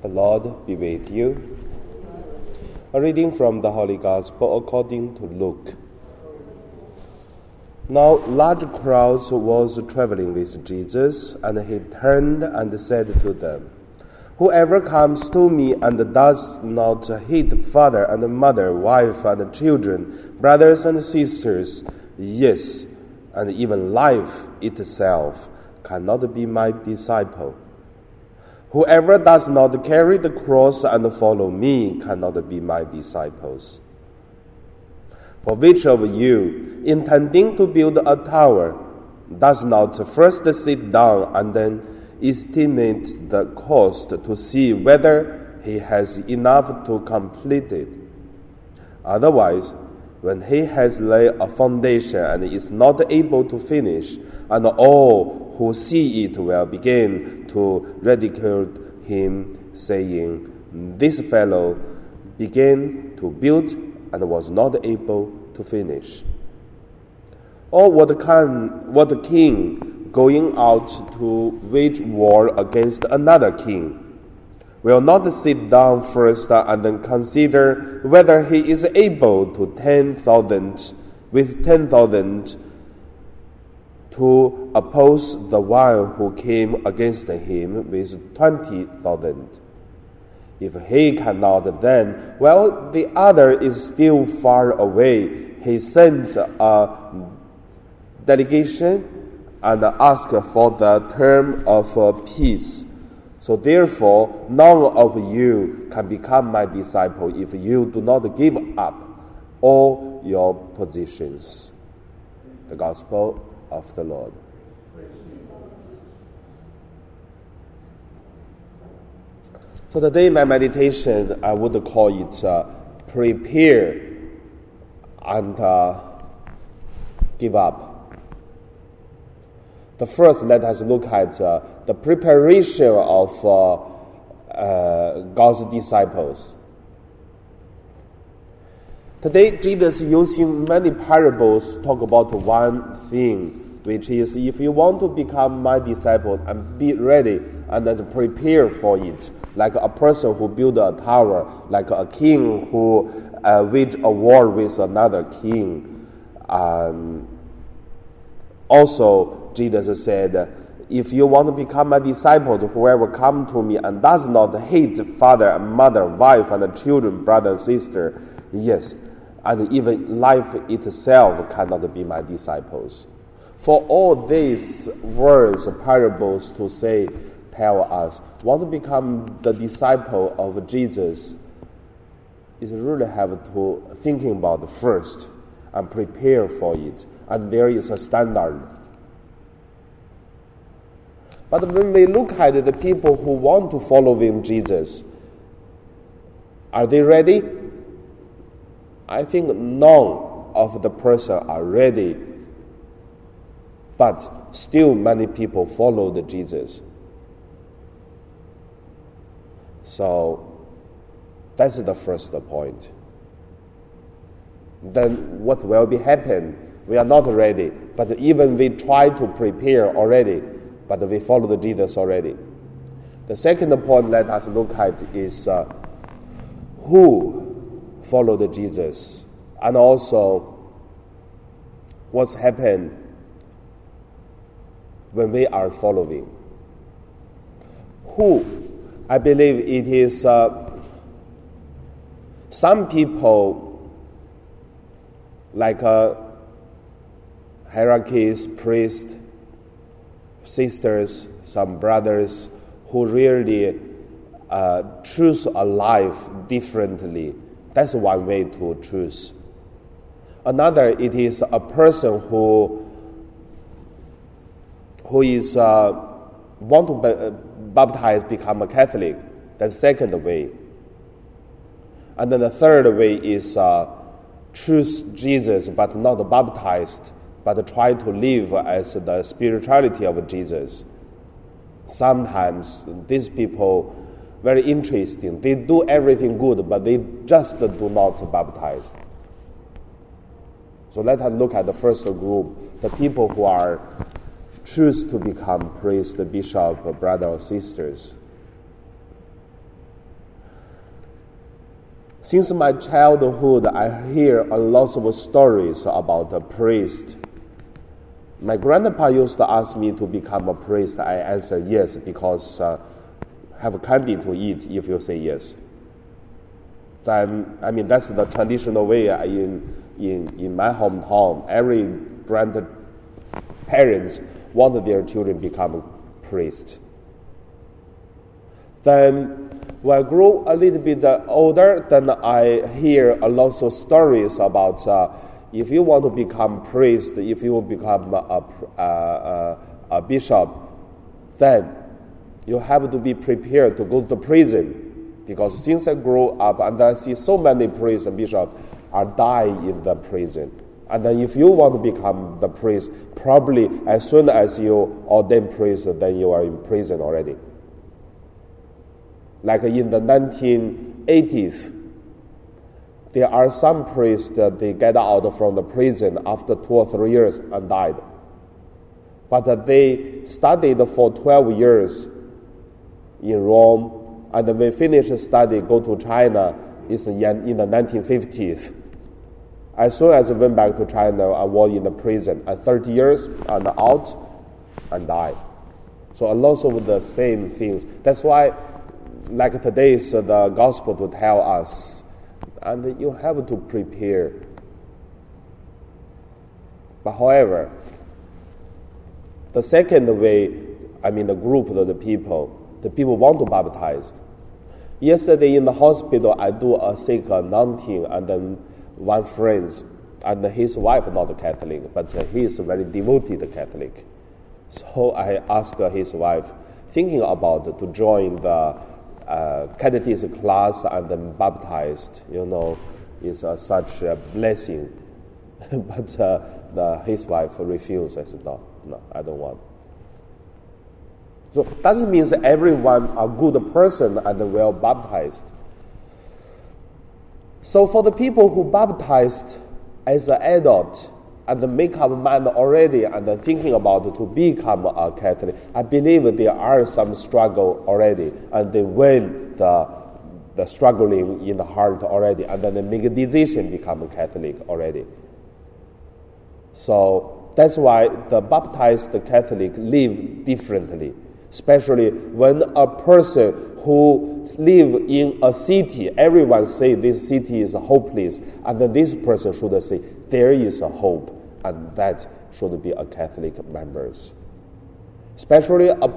The Lord be with you. A reading from the Holy Gospel according to Luke. Now large crowds was traveling with Jesus, and he turned and said to them, Whoever comes to me and does not hate father and mother, wife and children, brothers and sisters, yes, and even life itself, cannot be my disciple. Whoever does not carry the cross and follow me cannot be my disciples. For which of you, intending to build a tower, does not first sit down and then estimate the cost to see whether he has enough to complete it? Otherwise, when he has laid a foundation and is not able to finish, and all who see it will begin to ridicule him, saying, This fellow began to build and was not able to finish. Or what, can, what king going out to wage war against another king will not sit down first and then consider whether he is able to ten thousand with ten thousand to oppose the one who came against him with twenty thousand. If he cannot, then, well, the other is still far away. He sends a delegation and asks for the term of peace. So therefore, none of you can become my disciple if you do not give up all your positions. The Gospel of the Lord. So today, my meditation, I would call it uh, prepare and uh, give up. The first, let us look at uh, the preparation of uh, uh, God's disciples. Today, Jesus using many parables talk about one thing, which is if you want to become my disciple and be ready and then prepare for it, like a person who build a tower, like a king who uh, a war with another king. Um, also, Jesus said, if you want to become my disciple, whoever come to me and does not hate father and mother, wife and children, brother and sister, yes, and even life itself cannot be my disciples. For all these words, parables to say, tell us, want to become the disciple of Jesus is really have to thinking about first and prepare for it. And there is a standard. But when we look at the people who want to follow him, Jesus, are they ready? I think none of the person are ready, but still many people followed Jesus. So that's the first point. Then what will be happen? We are not ready, but even we try to prepare already, but we follow the Jesus already. The second point let us look at is uh, who followed Jesus and also what's happened when we are following. Who? I believe it is uh, some people like uh, hierarchies, priests, sisters, some brothers who really uh, choose a life differently that's one way to choose. Another, it is a person who who is uh, want to be, baptize, become a Catholic. That's the second way. And then the third way is uh, choose Jesus but not baptized, but try to live as the spirituality of Jesus. Sometimes these people very interesting. They do everything good, but they just do not baptize. So let us look at the first group, the people who are choose to become priest, bishop, brother, or sisters. Since my childhood, I hear a lot of stories about a priest. My grandpa used to ask me to become a priest. I answer yes because uh, have candy to eat if you say yes. Then I mean that's the traditional way in in in my hometown. Every grandparents want their children become priest. Then when I grow a little bit older, then I hear a lot of stories about uh, if you want to become priest, if you become a, a, a, a bishop, then you have to be prepared to go to prison. Because since I grew up and I see so many priests and bishops are dying in the prison. And then if you want to become the priest, probably as soon as you ordain priest, then you are in prison already. Like in the 1980s, there are some priests that they get out from the prison after two or three years and died. But they studied for 12 years in Rome, and when they finished study, go to China is in the 1950s. As soon as I went back to China, I was in the prison at 30 years and out and died. So a lot of the same things. That's why like today's uh, the gospel to tell us, and you have to prepare. But however, the second way, I mean the group of the people, the people want to baptize. Yesterday in the hospital, I do a sick anointing, and then one friend, and his wife not Catholic, but he is a very devoted Catholic. So I asked his wife, thinking about to join the uh, catechism class and then baptized, you know, is uh, such a blessing. but uh, the, his wife refused. I said, no, no, I don't want. So doesn't mean that everyone a good person and well baptized. So for the people who baptized as an adult, and make up mind already and thinking about to become a Catholic. I believe there are some struggle already, and they win the the struggling in the heart already, and then they make a decision become a Catholic already. So that's why the baptized Catholic live differently, especially when a person who live in a city, everyone say this city is hopeless, and then this person should say there is a hope and that should be a Catholic members. Especially a,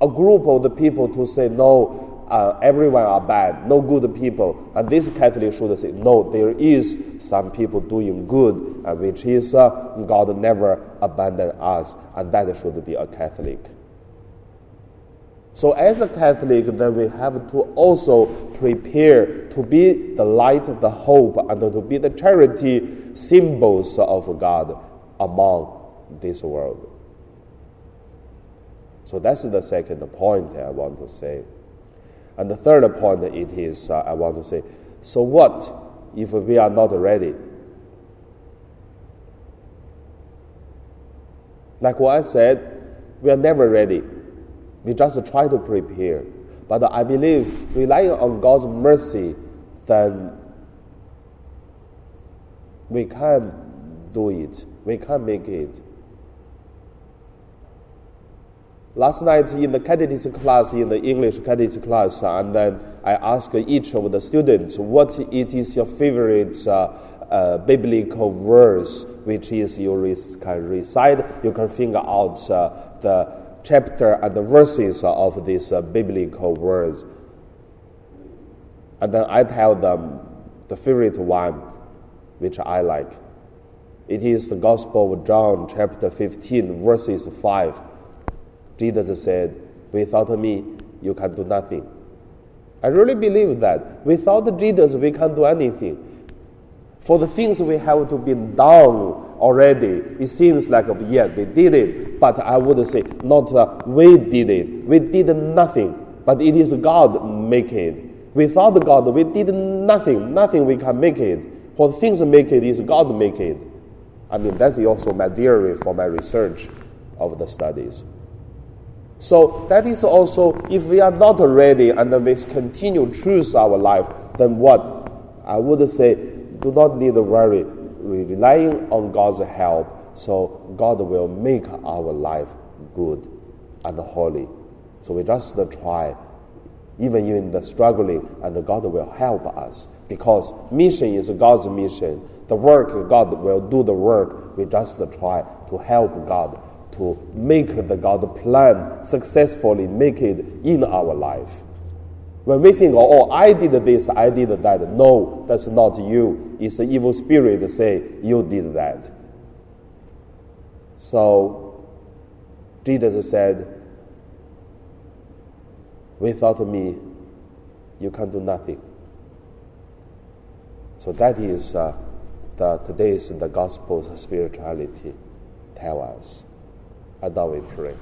a group of the people to say no, uh, everyone are bad, no good people. And this Catholic should say no, there is some people doing good, uh, which is uh, God never abandoned us, and that should be a Catholic. So, as a Catholic, then we have to also prepare to be the light, the hope, and to be the charity symbols of God among this world. So, that's the second point I want to say. And the third point it is uh, I want to say so, what if we are not ready? Like what I said, we are never ready. We just try to prepare. But I believe relying on God's mercy, then we can do it. We can make it. Last night in the catechism class, in the English catechism class, and then I asked each of the students what it is your favorite uh, uh, biblical verse, which is you can recite, you can figure out uh, the chapter and the verses of these uh, biblical words. And then I tell them the favorite one, which I like. It is the Gospel of John, chapter 15, verses 5. Jesus said, Without me, you can do nothing. I really believe that. Without Jesus, we can't do anything. For the things we have to be done already, it seems like, yeah, we did it. But I would say, not uh, we did it. We did nothing. But it is God make it. Without God, we did nothing. Nothing we can make it. For things make it is God make it. I mean, that's also my theory for my research of the studies. So that is also, if we are not ready and we continue choose our life, then what? I would say, do not need to worry, We relying on God's help. So God will make our life good and holy. So we just try, even in the struggling, and God will help us because mission is God's mission. The work God will do the work. We just try to help God to make the God plan successfully make it in our life. When we think, oh, I did this, I did that, no, that's not you. It's the evil spirit that say you did that. So Jesus said, without me, you can do nothing. So that is uh, the today's the gospel's spirituality tell us. And now we pray.